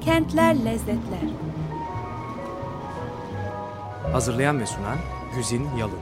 Kentler Lezzetler. Hazırlayan ve sunan Güzin Yalın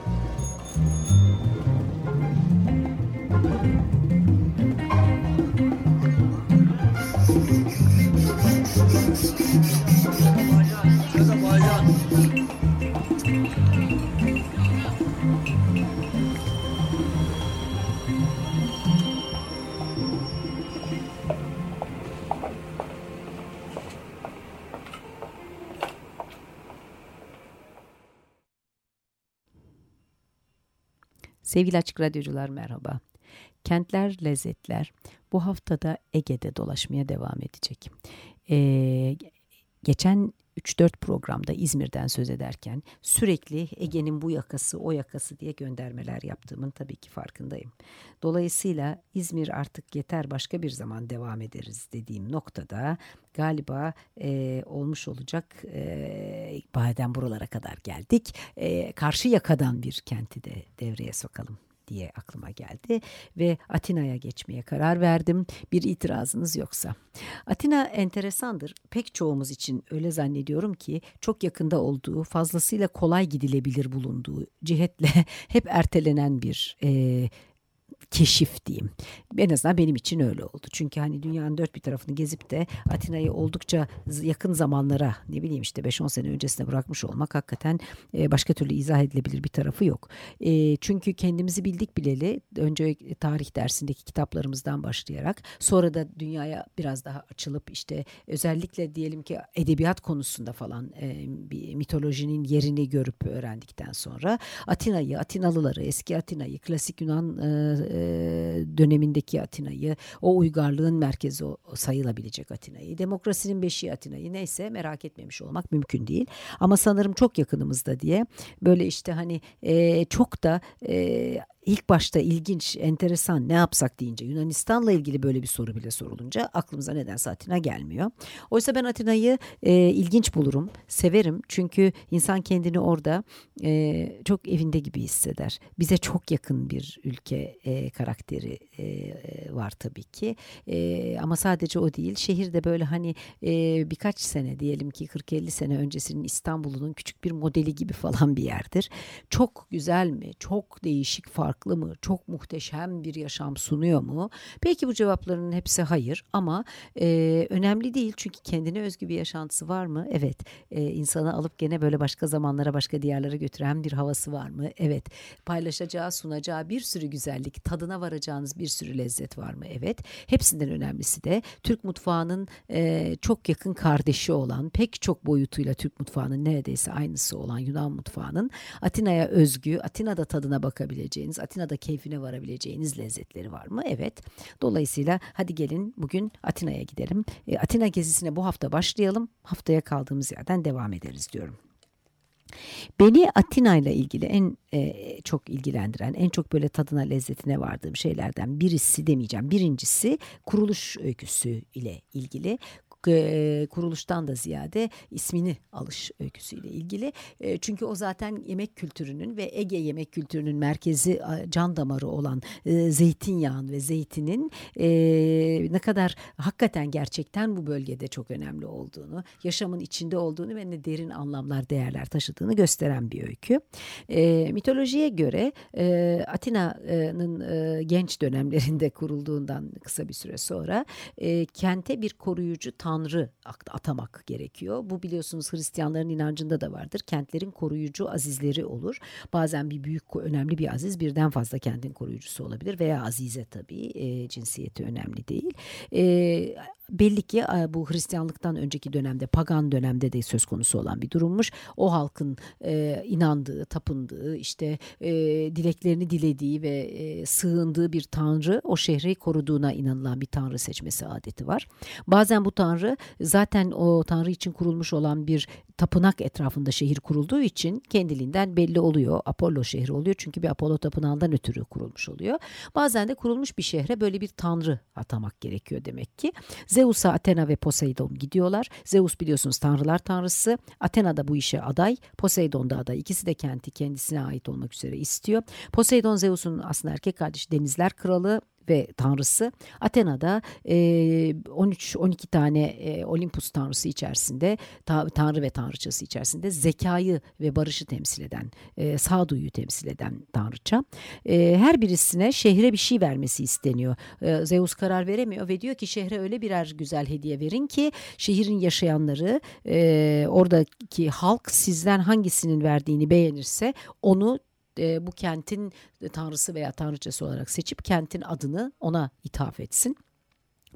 Sevgili Açık Radyocular merhaba. Kentler Lezzetler bu haftada Ege'de dolaşmaya devam edecek. Ee, geçen 3-4 programda İzmir'den söz ederken sürekli Ege'nin bu yakası o yakası diye göndermeler yaptığımın tabii ki farkındayım. Dolayısıyla İzmir artık yeter başka bir zaman devam ederiz dediğim noktada galiba e, olmuş olacak e, badem buralara kadar geldik. E, karşı yakadan bir kenti de devreye sokalım diye aklıma geldi ve Atina'ya geçmeye karar verdim. Bir itirazınız yoksa. Atina enteresandır. Pek çoğumuz için öyle zannediyorum ki çok yakında olduğu, fazlasıyla kolay gidilebilir bulunduğu cihetle hep ertelenen bir e, keşif diyeyim. En azından benim için öyle oldu. Çünkü hani dünyanın dört bir tarafını gezip de Atina'yı oldukça yakın zamanlara ne bileyim işte 5-10 sene öncesine bırakmış olmak hakikaten e, başka türlü izah edilebilir bir tarafı yok. E, çünkü kendimizi bildik bileli önce tarih dersindeki kitaplarımızdan başlayarak sonra da dünyaya biraz daha açılıp işte özellikle diyelim ki edebiyat konusunda falan e, bir mitolojinin yerini görüp öğrendikten sonra Atina'yı, Atinalıları, eski Atina'yı, klasik Yunan dönemindeki Atina'yı, o uygarlığın merkezi sayılabilecek Atina'yı, demokrasinin beşiği Atina'yı neyse merak etmemiş olmak mümkün değil. Ama sanırım çok yakınımızda diye böyle işte hani e, çok da e, ilk başta ilginç, enteresan ne yapsak deyince Yunanistan'la ilgili böyle bir soru bile sorulunca aklımıza nedense Atina gelmiyor. Oysa ben Atina'yı e, ilginç bulurum, severim. Çünkü insan kendini orada e, çok evinde gibi hisseder. Bize çok yakın bir ülke e, karakteri e, var tabii ki. E, ama sadece o değil. Şehirde böyle hani e, birkaç sene diyelim ki 40-50 sene öncesinin İstanbul'un küçük bir modeli gibi falan bir yerdir. Çok güzel mi? Çok değişik, farklı farklı mı? Çok muhteşem bir yaşam sunuyor mu? Belki bu cevapların hepsi hayır ama e, önemli değil çünkü kendine özgü bir yaşantısı var mı? Evet. E, insanı alıp gene böyle başka zamanlara, başka diyarlara götüren bir havası var mı? Evet. Paylaşacağı, sunacağı bir sürü güzellik, tadına varacağınız bir sürü lezzet var mı? Evet. Hepsinden önemlisi de Türk mutfağının e, çok yakın kardeşi olan, pek çok boyutuyla Türk mutfağının neredeyse aynısı olan Yunan mutfağının Atina'ya özgü, Atina'da tadına bakabileceğiniz, Atina'da keyfine varabileceğiniz lezzetleri var mı? Evet. Dolayısıyla hadi gelin bugün Atina'ya gidelim. E, Atina gezisine bu hafta başlayalım. Haftaya kaldığımız yerden devam ederiz diyorum. Beni Atina ile ilgili en e, çok ilgilendiren, en çok böyle tadına lezzetine vardığım şeylerden birisi demeyeceğim. Birincisi kuruluş öyküsü ile ilgili kuruluştan da ziyade ismini alış öyküsüyle ilgili. çünkü o zaten yemek kültürünün ve Ege yemek kültürünün merkezi can damarı olan e, zeytinyağın ve zeytinin ne kadar hakikaten gerçekten bu bölgede çok önemli olduğunu, yaşamın içinde olduğunu ve ne derin anlamlar, değerler taşıdığını gösteren bir öykü. mitolojiye göre Atina'nın genç dönemlerinde kurulduğundan kısa bir süre sonra kente bir koruyucu tanrı atamak gerekiyor. Bu biliyorsunuz Hristiyanların inancında da vardır. Kentlerin koruyucu azizleri olur. Bazen bir büyük önemli bir aziz birden fazla kentin koruyucusu olabilir veya azize tabii e, cinsiyeti önemli değil. E, belli ki bu Hristiyanlıktan önceki dönemde pagan dönemde de söz konusu olan bir durummuş. O halkın e, inandığı, tapındığı, işte e, dileklerini dilediği ve e, sığındığı bir tanrı o şehri koruduğuna inanılan bir tanrı seçmesi adeti var. Bazen bu tanrı zaten o tanrı için kurulmuş olan bir tapınak etrafında şehir kurulduğu için kendiliğinden belli oluyor. Apollo şehri oluyor çünkü bir Apollo tapınağından ötürü kurulmuş oluyor. Bazen de kurulmuş bir şehre böyle bir tanrı atamak gerekiyor demek ki. Zeus'a Athena ve Poseidon gidiyorlar. Zeus biliyorsunuz tanrılar tanrısı. Athena da bu işe aday. Poseidon da aday. İkisi de kenti kendisine ait olmak üzere istiyor. Poseidon Zeus'un aslında erkek kardeşi denizler kralı ve tanrısı. Athena'da e, 13-12 tane Olimpus tanrısı içerisinde ta, tanrı ve tanrıçası içerisinde zekayı ve barışı temsil eden e, sağduyu temsil eden tanrıça. Her birisine şehre bir şey vermesi isteniyor. Zeus karar veremiyor ve diyor ki şehre öyle birer güzel hediye verin ki şehrin yaşayanları oradaki halk sizden hangisinin verdiğini beğenirse onu e, bu kentin tanrısı veya tanrıçası olarak seçip kentin adını ona ithaf etsin.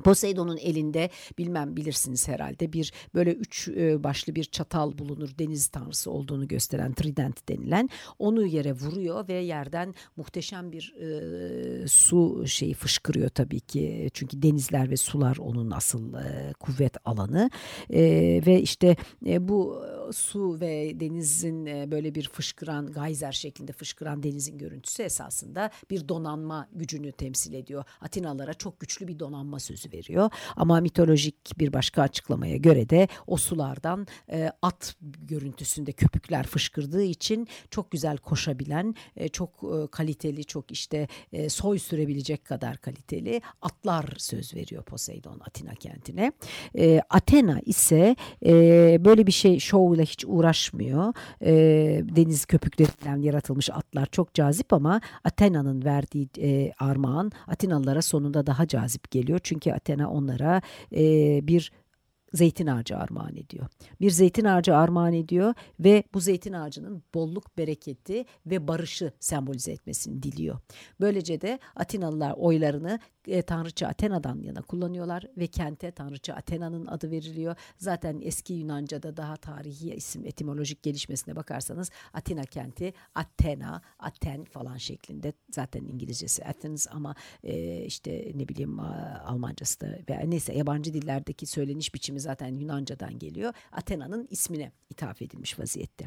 Poseidon'un elinde bilmem bilirsiniz herhalde bir böyle üç e, başlı bir çatal bulunur deniz tanrısı olduğunu gösteren trident denilen. Onu yere vuruyor ve yerden muhteşem bir e, su şeyi fışkırıyor tabii ki. Çünkü denizler ve sular onun asıl e, kuvvet alanı. E, ve işte e, bu su ve denizin e, böyle bir fışkıran gayzer şeklinde fışkıran denizin görüntüsü esasında bir donanma gücünü temsil ediyor. Atinalara çok güçlü bir donanma sözü veriyor. Ama mitolojik bir başka açıklamaya göre de o sulardan e, at görüntüsünde köpükler fışkırdığı için çok güzel koşabilen, e, çok e, kaliteli, çok işte e, soy sürebilecek kadar kaliteli atlar söz veriyor Poseidon Atina kentine. E, Athena ise e, böyle bir şey şovla hiç uğraşmıyor. E, deniz köpüklerinden yaratılmış atlar çok cazip ama Athena'nın verdiği e, armağan Atinalılara sonunda daha cazip geliyor. Çünkü Athena onlara e, bir zeytin ağacı armağan ediyor. Bir zeytin ağacı armağan ediyor ve bu zeytin ağacının bolluk, bereketi ve barışı sembolize etmesini diliyor. Böylece de Atinalılar oylarını e, Tanrıça Athena'dan yana kullanıyorlar ve kente Tanrıça Athena'nın adı veriliyor. Zaten eski Yunanca'da daha tarihi isim etimolojik gelişmesine bakarsanız Atina kenti Athena, Aten falan şeklinde zaten İngilizcesi Athens ama e, işte ne bileyim Almancası da ve neyse yabancı dillerdeki söyleniş biçimi zaten Yunanca'dan geliyor. Athena'nın ismine ithaf edilmiş vaziyette.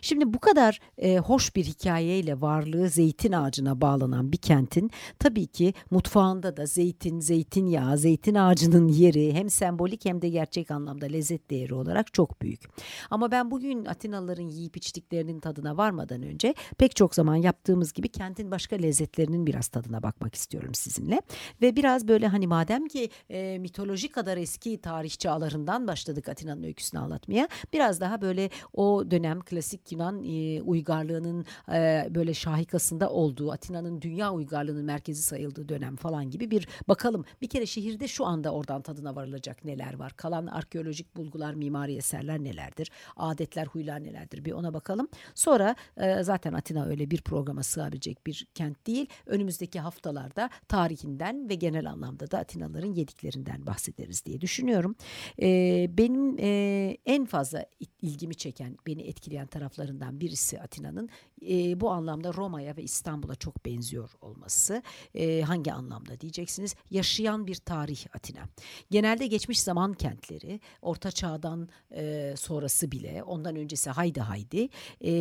Şimdi bu kadar e, hoş bir hikayeyle varlığı zeytin ağacına bağlanan bir kentin tabii ki mutfağında da zeytin, zeytinyağı, zeytin ağacının yeri hem sembolik hem de gerçek anlamda lezzet değeri olarak çok büyük. Ama ben bugün Atinalıların yiyip içtiklerinin tadına varmadan önce pek çok zaman yaptığımız gibi kentin başka lezzetlerinin biraz tadına bakmak istiyorum sizinle. Ve biraz böyle hani madem ki e, mitoloji kadar eski tarih çağlarından başladık Atina'nın öyküsünü anlatmaya. Biraz daha böyle o dönem klasik Yunan e, uygarlığının e, böyle şahikasında olduğu Atina'nın dünya uygarlığının merkezi sayıldığı dönem falan gibi bir bakalım. Bir kere şehirde şu anda oradan tadına varılacak neler var? Kalan arkeolojik bulgular, mimari eserler nelerdir? Adetler, huylar nelerdir? Bir ona bakalım. Sonra e, zaten Atina öyle bir programa sığabilecek bir kent değil. Önümüzdeki haftalarda tarihinden ve genel anlamda da Atinalıların yediklerinden bahsederiz diye düşünüyorum. E, benim e, en fazla ilgimi çeken, beni etkileyen taraflarından birisi Atina'nın e, bu anlamda Roma'ya ve İstanbul'a çok benziyor olması. E, hangi anlamda diyeceksiniz? Yaşayan bir tarih Atina. Genelde geçmiş zaman kentleri, Orta Çağ'dan e, sonrası bile, ondan öncesi haydi haydi, e,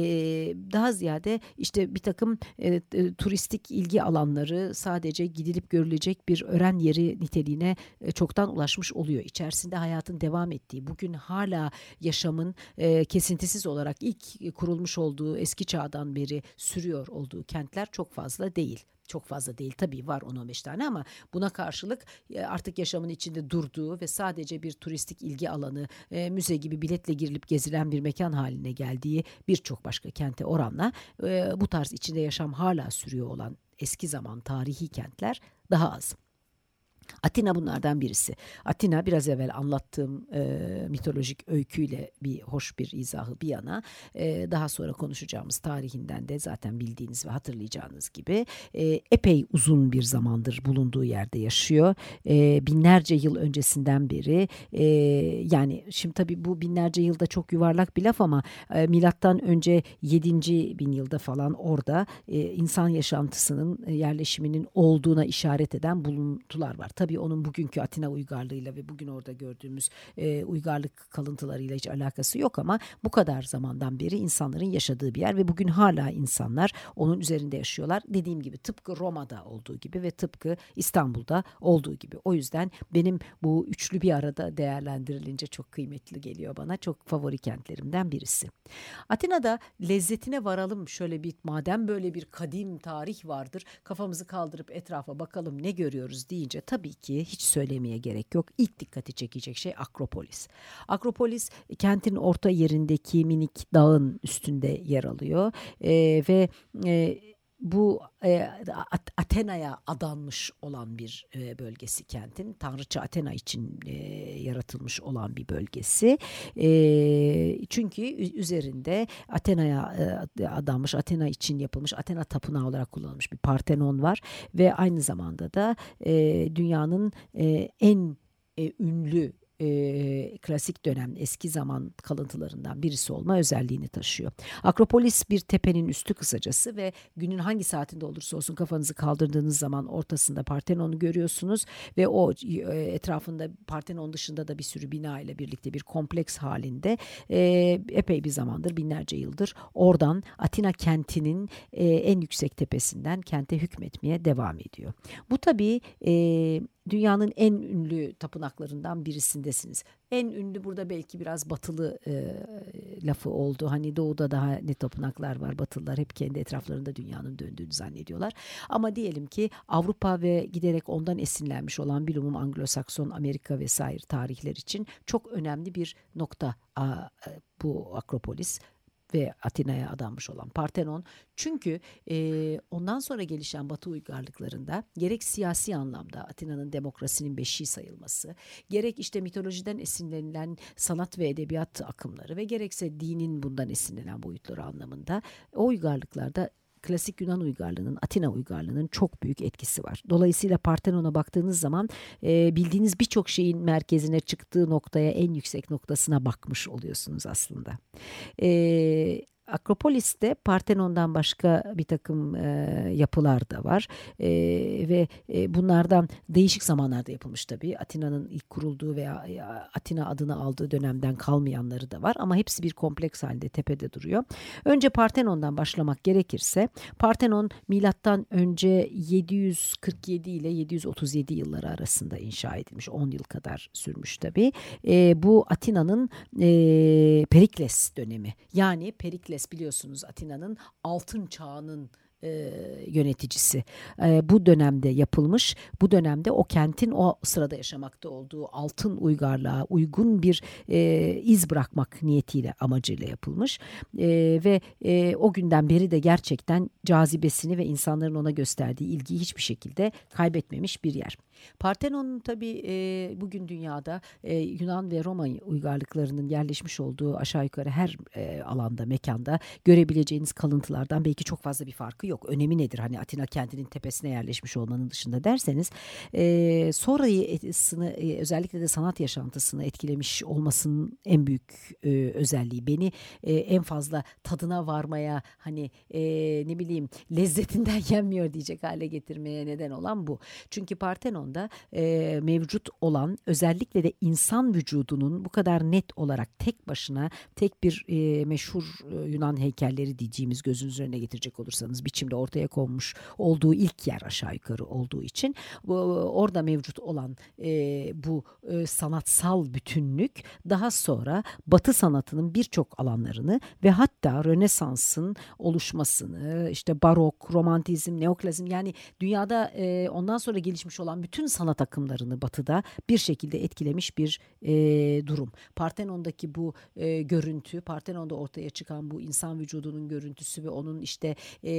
daha ziyade işte bir takım e, turistik ilgi alanları sadece gidilip görülecek bir öğren yeri niteliğine e, çoktan ulaşmış oluyor. İçerisinde hayatın devam ettiği, bugün hala yaşamın e, kesintisiz olarak ilk kurulmuş olduğu eski çağdan beri sürüyor olduğu kentler çok fazla değil. Çok fazla değil tabii var 10-15 tane ama buna karşılık e, artık yaşamın içinde durduğu ve sadece bir turistik ilgi alanı, e, müze gibi biletle girilip gezilen bir mekan haline geldiği birçok başka kente oranla e, bu tarz içinde yaşam hala sürüyor olan eski zaman tarihi kentler daha az. Atina bunlardan birisi. Atina biraz evvel anlattığım e, mitolojik öyküyle bir hoş bir izahı bir yana e, daha sonra konuşacağımız tarihinden de zaten bildiğiniz ve hatırlayacağınız gibi e, epey uzun bir zamandır bulunduğu yerde yaşıyor. E, binlerce yıl öncesinden beri e, yani şimdi tabii bu binlerce yılda çok yuvarlak bir laf ama e, milattan önce 7. bin yılda falan orada e, insan yaşantısının yerleşiminin olduğuna işaret eden buluntular var tabii onun bugünkü Atina uygarlığıyla ve bugün orada gördüğümüz e, uygarlık kalıntılarıyla hiç alakası yok ama bu kadar zamandan beri insanların yaşadığı bir yer ve bugün hala insanlar onun üzerinde yaşıyorlar. Dediğim gibi tıpkı Roma'da olduğu gibi ve tıpkı İstanbul'da olduğu gibi. O yüzden benim bu üçlü bir arada değerlendirilince çok kıymetli geliyor bana. Çok favori kentlerimden birisi. Atina'da lezzetine varalım şöyle bir madem böyle bir kadim tarih vardır kafamızı kaldırıp etrafa bakalım ne görüyoruz deyince tabii ki hiç söylemeye gerek yok. İlk dikkati çekecek şey Akropolis. Akropolis kentin orta yerindeki minik dağın üstünde yer alıyor e, ve e, bu e, Athena'ya adanmış olan bir e, bölgesi kentin. Tanrıça Athena için e, yaratılmış olan bir bölgesi. E, çünkü üzerinde Athena'ya e, adanmış, Athena için yapılmış, Athena tapınağı olarak kullanılmış bir Partenon var. Ve aynı zamanda da e, dünyanın e, en e, ünlü e, klasik dönem eski zaman kalıntılarından birisi olma özelliğini taşıyor. Akropolis bir tepenin üstü kısacası ve günün hangi saatinde olursa olsun kafanızı kaldırdığınız zaman ortasında Partenon'u görüyorsunuz ve o e, etrafında Partenon dışında da bir sürü bina ile birlikte bir kompleks halinde e, epey bir zamandır binlerce yıldır oradan Atina kentinin e, en yüksek tepesinden kente hükmetmeye devam ediyor. Bu tabii e, dünyanın en ünlü tapınaklarından birisindesiniz. En ünlü burada belki biraz batılı e, lafı oldu. Hani doğuda daha ne tapınaklar var. Batılılar hep kendi etraflarında dünyanın döndüğünü zannediyorlar. Ama diyelim ki Avrupa ve giderek ondan esinlenmiş olan bilumum Anglo-Sakson, Amerika vesaire tarihler için çok önemli bir nokta bu Akropolis ve Atina'ya adanmış olan Partenon. Çünkü e, ondan sonra gelişen Batı uygarlıklarında gerek siyasi anlamda Atina'nın demokrasinin beşiği sayılması, gerek işte mitolojiden esinlenilen sanat ve edebiyat akımları ve gerekse dinin bundan esinlenen boyutları anlamında o uygarlıklarda klasik Yunan uygarlığının, Atina uygarlığının çok büyük etkisi var. Dolayısıyla Partenon'a baktığınız zaman e, bildiğiniz birçok şeyin merkezine çıktığı noktaya en yüksek noktasına bakmış oluyorsunuz aslında. E, Akropolis'te Partenon'dan başka bir takım e, yapılar da var e, ve e, bunlardan değişik zamanlarda yapılmış tabii. Atina'nın ilk kurulduğu veya Atina adını aldığı dönemden kalmayanları da var ama hepsi bir kompleks halde tepede duruyor. Önce Partenon'dan başlamak gerekirse Partenon milattan önce 747 ile 737 yılları arasında inşa edilmiş. 10 yıl kadar sürmüş tabii. E, bu Atina'nın e, Perikles dönemi yani Perikles Herakles biliyorsunuz Atina'nın altın çağının e, yöneticisi. E, bu dönemde yapılmış. Bu dönemde o kentin o sırada yaşamakta olduğu altın uygarlığa uygun bir e, iz bırakmak niyetiyle amacıyla yapılmış. E, ve e, o günden beri de gerçekten cazibesini ve insanların ona gösterdiği ilgiyi hiçbir şekilde kaybetmemiş bir yer. Partenon'un tabii e, bugün dünyada e, Yunan ve Roma uygarlıklarının yerleşmiş olduğu aşağı yukarı her e, alanda, mekanda görebileceğiniz kalıntılardan belki çok fazla bir farkı yok. Önemi nedir? Hani Atina kentinin tepesine yerleşmiş olmanın dışında derseniz e, sonrasını e, özellikle de sanat yaşantısını etkilemiş olmasının en büyük e, özelliği beni e, en fazla tadına varmaya hani e, ne bileyim lezzetinden yenmiyor diyecek hale getirmeye neden olan bu. Çünkü Partenon anda e, mevcut olan özellikle de insan vücudunun bu kadar net olarak tek başına tek bir e, meşhur e, Yunan heykelleri diyeceğimiz gözünüz önüne getirecek olursanız biçimde ortaya konmuş olduğu ilk yer aşağı yukarı olduğu için orada mevcut olan e, bu e, sanatsal bütünlük daha sonra Batı sanatının birçok alanlarını ve hatta Rönesans'ın oluşmasını işte barok, romantizm, neoklasizm yani dünyada e, ondan sonra gelişmiş olan bütün sanat akımlarını batıda bir şekilde etkilemiş bir e, durum. Partenon'daki bu e, görüntü, Partenon'da ortaya çıkan bu insan vücudunun görüntüsü ve onun işte e,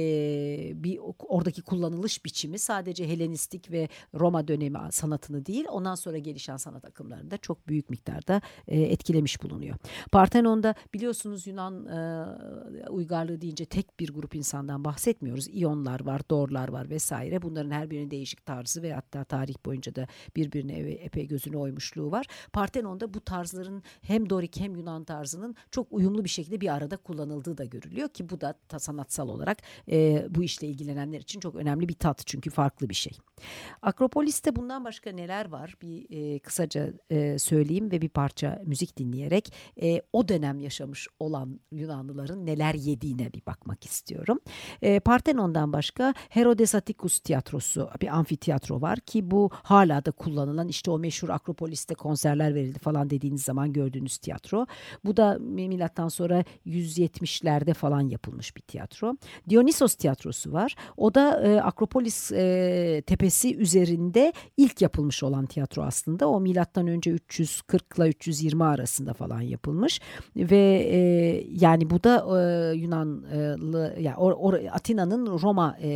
bir oradaki kullanılış biçimi sadece Helenistik ve Roma dönemi sanatını değil ondan sonra gelişen sanat akımlarını da çok büyük miktarda e, etkilemiş bulunuyor. Partenon'da biliyorsunuz Yunan e, uygarlığı deyince tek bir grup insandan bahsetmiyoruz. İyonlar var, Dorlar var vesaire. Bunların her birinin değişik tarzı ve hatta tarih boyunca da birbirine epey gözünü oymuşluğu var. Partenon'da bu tarzların hem Dorik hem Yunan tarzının çok uyumlu bir şekilde bir arada kullanıldığı da görülüyor ki bu da sanatsal olarak e, bu işle ilgilenenler için çok önemli bir tat çünkü farklı bir şey. Akropolis'te bundan başka neler var bir e, kısaca e, söyleyeyim ve bir parça müzik dinleyerek e, o dönem yaşamış olan Yunanlıların neler yediğine bir bakmak istiyorum. E, Partenon'dan başka Herodes Atticus tiyatrosu bir amfiteyatro var ki bu hala da kullanılan işte o meşhur Akropolis'te konserler verildi falan dediğiniz zaman gördüğünüz tiyatro. Bu da milattan sonra 170'lerde falan yapılmış bir tiyatro. Dionysos tiyatrosu var. O da e, Akropolis e, tepesi üzerinde ilk yapılmış olan tiyatro aslında. O milattan önce 340 ile 320 arasında falan yapılmış ve e, yani bu da e, Yunanlı yani or, or, Atina'nın Roma e,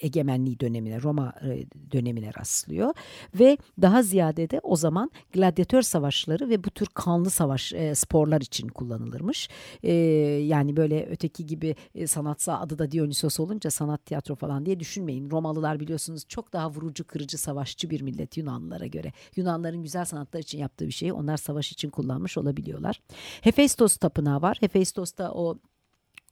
egemenliği dönemine, Roma e, dönemine rastlıyor ve daha ziyade de o zaman gladyatör savaşları ve bu tür kanlı savaş e, sporlar için kullanılırmış. E, yani böyle öteki gibi e, sanatsal adı da Dionysos olunca sanat tiyatro falan diye düşünmeyin. Romalılar biliyorsunuz çok daha vurucu, kırıcı, savaşçı bir millet Yunanlılara göre. Yunanların güzel sanatlar için yaptığı bir şeyi onlar savaş için kullanmış olabiliyorlar. Hefestos tapınağı var. Hefestos da o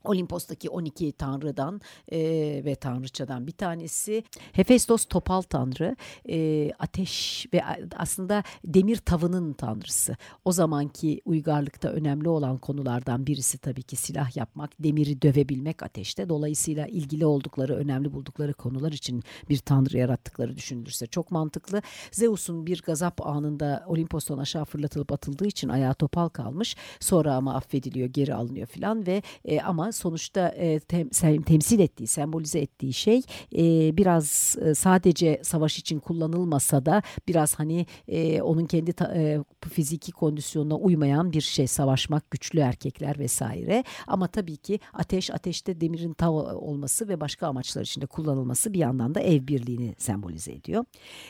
Olimpos'taki 12 tanrıdan e, ve tanrıçadan bir tanesi. Hefestos topal tanrı e, ateş ve aslında demir tavının tanrısı. O zamanki uygarlıkta önemli olan konulardan birisi tabii ki silah yapmak demiri dövebilmek ateşte. Dolayısıyla ilgili oldukları önemli buldukları konular için bir tanrı yarattıkları düşünülürse çok mantıklı. Zeus'un bir gazap anında Olimpos'tan aşağı fırlatılıp atıldığı için ayağı topal kalmış. Sonra ama affediliyor geri alınıyor filan ve e, ama sonuçta e, tem, temsil ettiği, sembolize ettiği şey e, biraz e, sadece savaş için kullanılmasa da biraz hani e, onun kendi ta, e, fiziki kondisyonuna uymayan bir şey savaşmak, güçlü erkekler vesaire. Ama tabii ki ateş, ateşte demirin tav olması ve başka amaçlar için de kullanılması bir yandan da ev birliğini sembolize ediyor.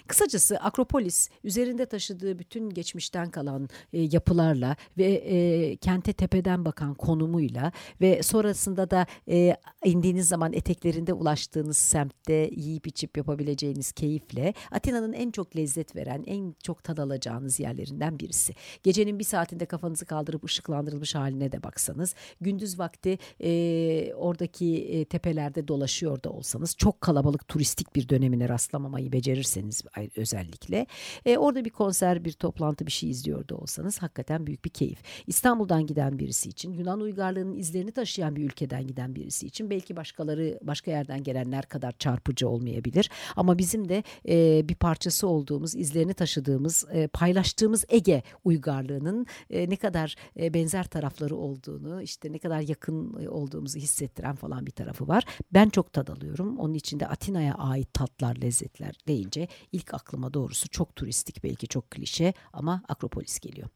Kısacası Akropolis üzerinde taşıdığı bütün geçmişten kalan e, yapılarla ve e, kente tepeden bakan konumuyla ve sonra sonrasında da e, indiğiniz zaman eteklerinde ulaştığınız semtte yiyip içip yapabileceğiniz keyifle Atina'nın en çok lezzet veren, en çok tad alacağınız yerlerinden birisi. Gecenin bir saatinde kafanızı kaldırıp ışıklandırılmış haline de baksanız, gündüz vakti e, oradaki e, tepelerde dolaşıyor da olsanız, çok kalabalık turistik bir dönemine rastlamamayı becerirseniz özellikle, e, orada bir konser, bir toplantı, bir şey izliyor da olsanız hakikaten büyük bir keyif. İstanbul'dan giden birisi için Yunan uygarlığının izlerini taşıyan bir ülkeden giden birisi için belki başkaları başka yerden gelenler kadar çarpıcı olmayabilir ama bizim de e, bir parçası olduğumuz, izlerini taşıdığımız, e, paylaştığımız Ege uygarlığının e, ne kadar e, benzer tarafları olduğunu, işte ne kadar yakın e, olduğumuzu hissettiren falan bir tarafı var. Ben çok tad alıyorum. Onun içinde Atina'ya ait tatlar, lezzetler deyince ilk aklıma doğrusu çok turistik belki çok klişe ama Akropolis geliyor.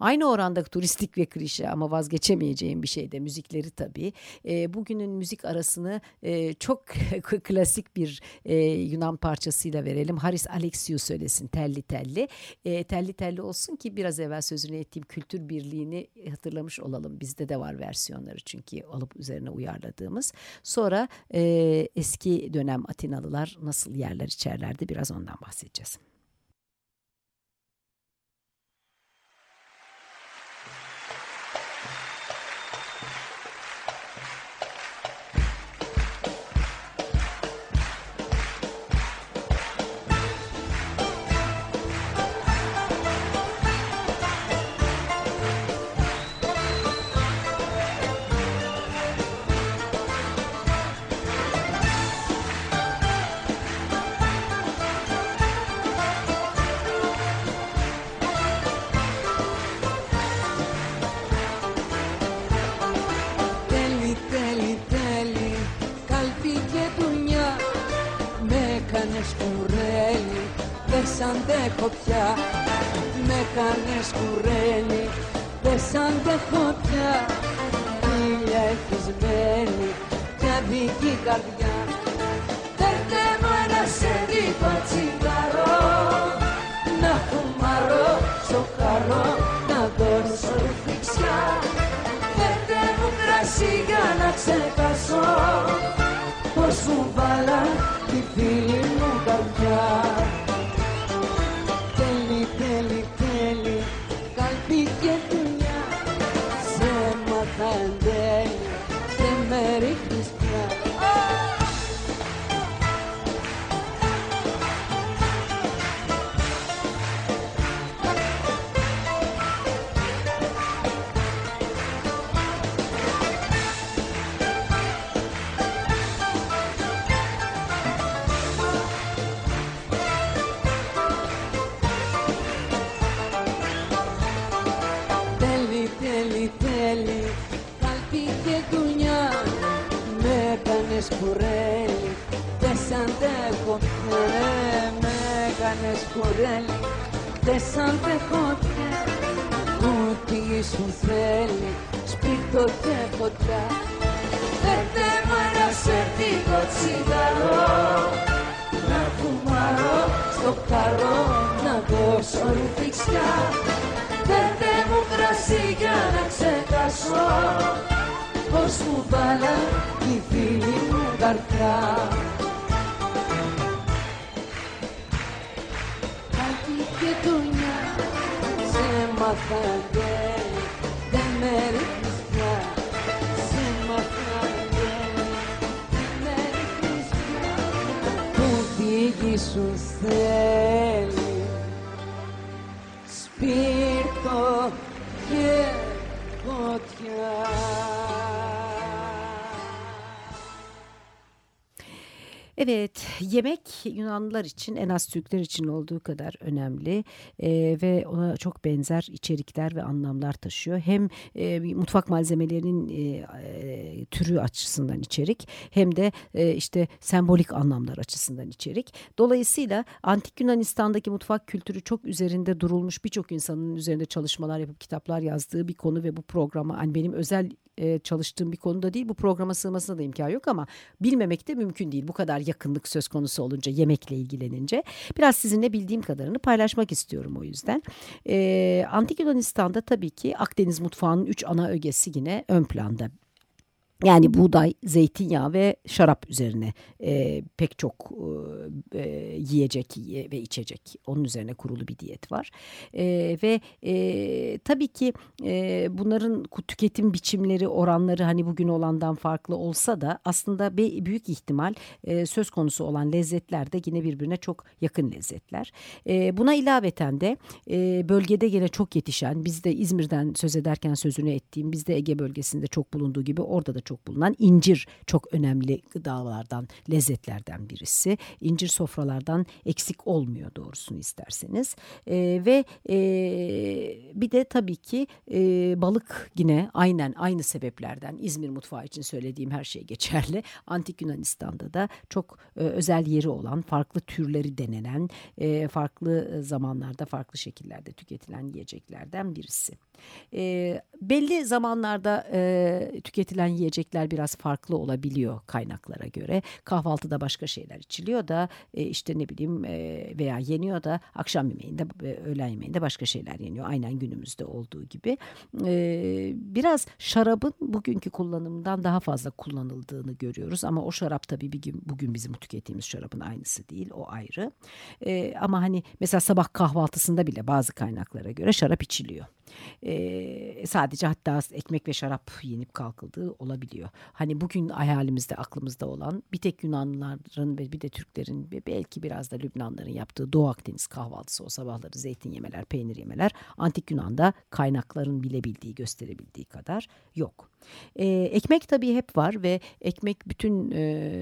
Aynı oranda turistik ve klişe ama vazgeçemeyeceğim bir şey de müzikleri tabii e, bugünün müzik arasını e, çok klasik bir e, Yunan parçasıyla verelim. Haris Alexiou söylesin telli telli. E, telli telli olsun ki biraz evvel sözünü ettiğim kültür birliğini hatırlamış olalım. Bizde de var versiyonları çünkü alıp üzerine uyarladığımız. Sonra e, eski dönem Atinalılar nasıl yerler içerlerdi biraz ondan bahsedeceğiz. Say κουρέλι δεν σ' αντέχω πια Ό,τι σου θέλει σπίρτο και φωτιά. Φέρτε μου ένα σερτικό τσιγαρό Να φουμάρω στο καρό να δώσω ρουφιξιά. Φέρτε μου κρασί για να ξεχάσω Πως μου βάλα η φίλη μου καρδιά και δουλειά Σε μάθα δεν με ρίχνεις πια. Σε μάθα δεν με ρίχνεις πια. Που δίγη σου θέλει Σπίρτο και φωτιά Evet, yemek Yunanlılar için en az Türkler için olduğu kadar önemli e, ve ona çok benzer içerikler ve anlamlar taşıyor. Hem e, mutfak malzemelerinin e, e, türü açısından içerik hem de e, işte sembolik anlamlar açısından içerik. Dolayısıyla Antik Yunanistan'daki mutfak kültürü çok üzerinde durulmuş birçok insanın üzerinde çalışmalar yapıp kitaplar yazdığı bir konu ve bu programa hani benim özel e, çalıştığım bir konuda değil. Bu programa sığmasına da imkan yok ama bilmemek de mümkün değil. Bu kadar yakınlık söz konusu olunca yemekle ilgilenince. Biraz sizinle bildiğim kadarını paylaşmak istiyorum o yüzden. E, Antik Yunanistan'da tabii ki Akdeniz mutfağının üç ana ögesi yine ön planda. Yani buğday, zeytinyağı ve şarap üzerine e, pek çok e, e, yiyecek ve içecek. Onun üzerine kurulu bir diyet var. E, ve e, tabii ki e, bunların tüketim biçimleri, oranları hani bugün olandan farklı olsa da aslında büyük ihtimal e, söz konusu olan lezzetler de yine birbirine çok yakın lezzetler. E, buna ilaveten de e, bölgede yine çok yetişen, biz de İzmir'den söz ederken sözünü ettiğim, bizde Ege bölgesinde çok bulunduğu gibi orada da çok çok bulunan incir çok önemli gıdalardan, lezzetlerden birisi. İncir sofralardan eksik olmuyor doğrusunu isterseniz. E, ve e, bir de tabii ki e, balık yine aynen aynı sebeplerden İzmir mutfağı için söylediğim her şey geçerli. Antik Yunanistan'da da çok e, özel yeri olan, farklı türleri denenen, e, farklı zamanlarda, farklı şekillerde tüketilen yiyeceklerden birisi. E, belli zamanlarda e, tüketilen yiyecekler biraz farklı olabiliyor kaynaklara göre. Kahvaltıda başka şeyler içiliyor da e, işte ne bileyim e, veya yeniyor da akşam yemeğinde e, öğlen yemeğinde başka şeyler yeniyor. Aynen günümüzde olduğu gibi. E, biraz şarabın bugünkü kullanımından daha fazla kullanıldığını görüyoruz. Ama o şarap tabii bir gün, bugün bizim tükettiğimiz şarabın aynısı değil. O ayrı. E, ama hani mesela sabah kahvaltısında bile bazı kaynaklara göre şarap içiliyor. E, sadece hatta ekmek ve şarap yenip kalkıldığı olabiliyor. Hani bugün hayalimizde aklımızda olan bir tek Yunanlıların ve bir de Türklerin ve belki biraz da Lübnanların yaptığı Doğu Akdeniz kahvaltısı o sabahları zeytin yemeler, peynir yemeler antik Yunan'da kaynakların bilebildiği, gösterebildiği kadar yok. E, ekmek tabii hep var ve ekmek bütün e,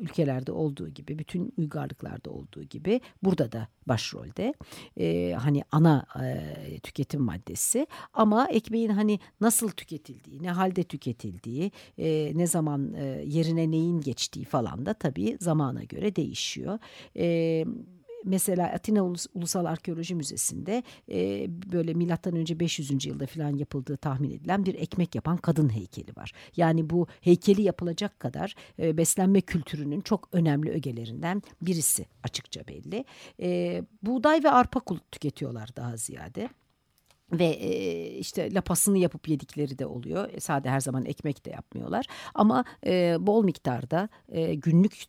ülkelerde olduğu gibi, bütün uygarlıklarda olduğu gibi burada da başrolde. E, hani ana e, tüketim maddesi ama ekmeğin hani nasıl tüketildiği, ne halde tüketildiği, e, ne zaman e, yerine neyin geçtiği falan da tabii zamana göre değişiyor. Evet mesela Atina Ulusal Arkeoloji Müzesi'nde e, böyle milattan önce 500. yılda falan yapıldığı tahmin edilen bir ekmek yapan kadın heykeli var. Yani bu heykeli yapılacak kadar e, beslenme kültürünün çok önemli ögelerinden birisi açıkça belli. E, buğday ve arpa tüketiyorlar daha ziyade ve e, işte lapasını yapıp yedikleri de oluyor. E, sade her zaman ekmek de yapmıyorlar. Ama e, bol miktarda e, günlük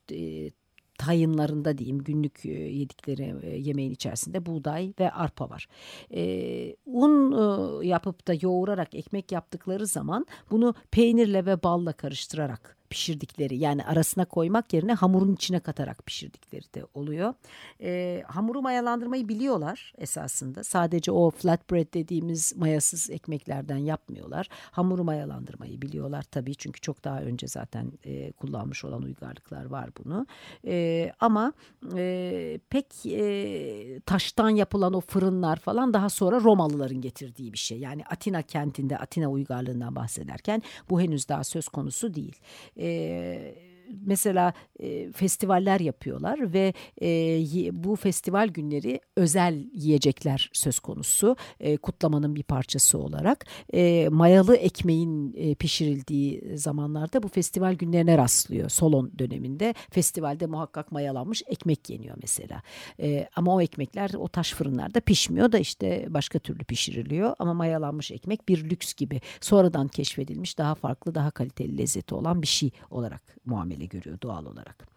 tayınlarında diyeyim günlük e, yedikleri e, yemeğin içerisinde buğday ve arpa var. E, un e, yapıp da yoğurarak ekmek yaptıkları zaman bunu peynirle ve balla karıştırarak pişirdikleri yani arasına koymak yerine hamurun içine katarak pişirdikleri de oluyor. E, hamuru mayalandırmayı biliyorlar esasında. Sadece o flatbread dediğimiz mayasız ekmeklerden yapmıyorlar. Hamuru mayalandırmayı biliyorlar tabii çünkü çok daha önce zaten e, kullanmış olan uygarlıklar var bunu. E, ama e, pek e, taştan yapılan o fırınlar falan daha sonra Romalıların getirdiği bir şey. Yani Atina kentinde Atina uygarlığından bahsederken bu henüz daha söz konusu değil. E, mesela e, festivaller yapıyorlar ve e, bu festival günleri özel yiyecekler söz konusu e, kutlamanın bir parçası olarak. E, mayalı ekmeğin e, pişirildiği zamanlarda bu festival günlerine rastlıyor. Solon döneminde festivalde muhakkak mayalanmış ekmek yeniyor mesela. E, ama o ekmekler o taş fırınlarda pişmiyor da işte başka türlü pişiriliyor. Ama mayalanmış ekmek bir lüks gibi sonradan keşfedilmiş daha farklı daha kaliteli lezzeti olan bir şey olarak muamele görüyor doğal olarak.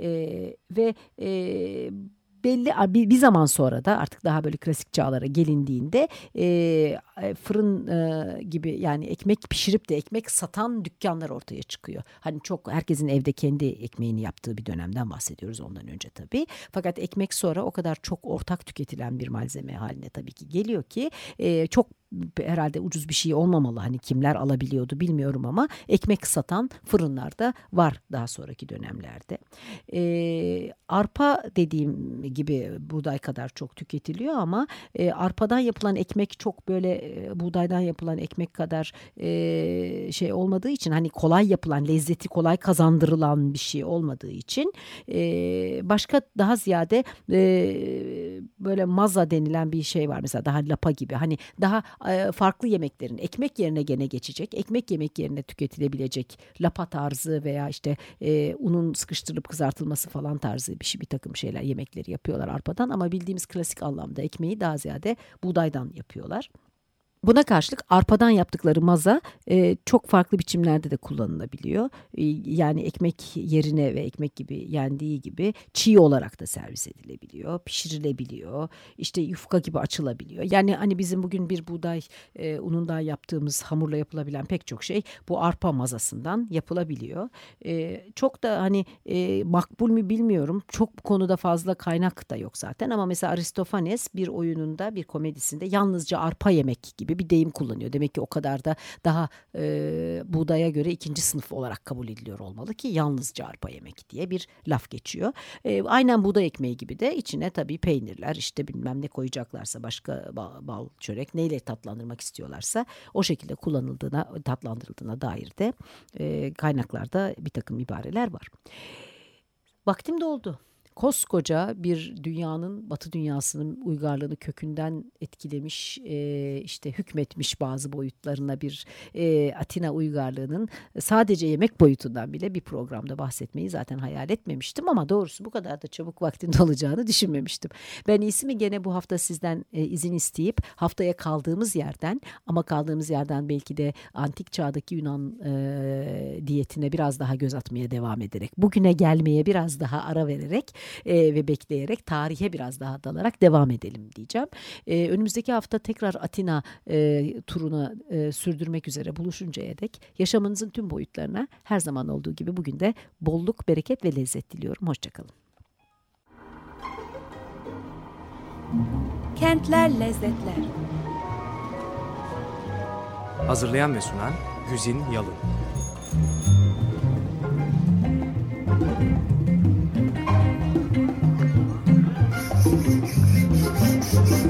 E, ve e, belli bir, zaman sonra da artık daha böyle klasik çağlara gelindiğinde e, fırın e, gibi yani ekmek pişirip de ekmek satan dükkanlar ortaya çıkıyor. Hani çok herkesin evde kendi ekmeğini yaptığı bir dönemden bahsediyoruz ondan önce tabii. Fakat ekmek sonra o kadar çok ortak tüketilen bir malzeme haline tabii ki geliyor ki e, çok herhalde ucuz bir şey olmamalı. Hani kimler alabiliyordu bilmiyorum ama ekmek satan fırınlarda var daha sonraki dönemlerde. E, arpa dediğim gibi buğday kadar çok tüketiliyor ama e, arpadan yapılan ekmek çok böyle e, buğdaydan yapılan ekmek kadar e, şey olmadığı için hani kolay yapılan lezzeti kolay kazandırılan bir şey olmadığı için e, başka daha ziyade e, böyle maza denilen bir şey var mesela daha lapa gibi hani daha farklı yemeklerin ekmek yerine gene geçecek. Ekmek yemek yerine tüketilebilecek lapa tarzı veya işte e, unun sıkıştırılıp kızartılması falan tarzı bir şey bir takım şeyler yemekleri yapıyorlar arpadan ama bildiğimiz klasik anlamda ekmeği daha ziyade buğdaydan yapıyorlar. Buna karşılık arpadan yaptıkları maza e, çok farklı biçimlerde de kullanılabiliyor. E, yani ekmek yerine ve ekmek gibi yendiği gibi çiğ olarak da servis edilebiliyor, pişirilebiliyor, işte yufka gibi açılabiliyor. Yani hani bizim bugün bir buğday e, unundan yaptığımız hamurla yapılabilen pek çok şey bu arpa mazasından yapılabiliyor. E, çok da hani e, makbul mü bilmiyorum. Çok bu konuda fazla kaynak da yok zaten ama mesela Aristofanes bir oyununda bir komedisinde yalnızca arpa yemek gibi gibi bir deyim kullanıyor. Demek ki o kadar da daha e, buğdaya göre ikinci sınıf olarak kabul ediliyor olmalı ki yalnızca arpa yemek diye bir laf geçiyor. E, aynen buğday ekmeği gibi de içine tabii peynirler işte bilmem ne koyacaklarsa başka bal, bal çörek neyle tatlandırmak istiyorlarsa o şekilde kullanıldığına tatlandırıldığına dair de e, kaynaklarda bir takım ibareler var. Vaktim doldu koskoca bir dünyanın batı dünyasının uygarlığını kökünden etkilemiş e, işte hükmetmiş bazı boyutlarına bir e, Atina uygarlığının sadece yemek boyutundan bile bir programda bahsetmeyi zaten hayal etmemiştim ama doğrusu bu kadar da çabuk vaktinde olacağını düşünmemiştim. Ben iyisi gene bu hafta sizden e, izin isteyip haftaya kaldığımız yerden ama kaldığımız yerden belki de antik çağdaki Yunan e, diyetine biraz daha göz atmaya devam ederek bugüne gelmeye biraz daha ara vererek e, ve bekleyerek tarihe biraz daha dalarak devam edelim diyeceğim. E, önümüzdeki hafta tekrar Atina e, turuna e, sürdürmek üzere buluşuncaya dek yaşamınızın tüm boyutlarına her zaman olduğu gibi bugün de bolluk, bereket ve lezzet diliyorum. Hoşçakalın. Kentler Lezzetler Hazırlayan ve sunan Güzin Yalın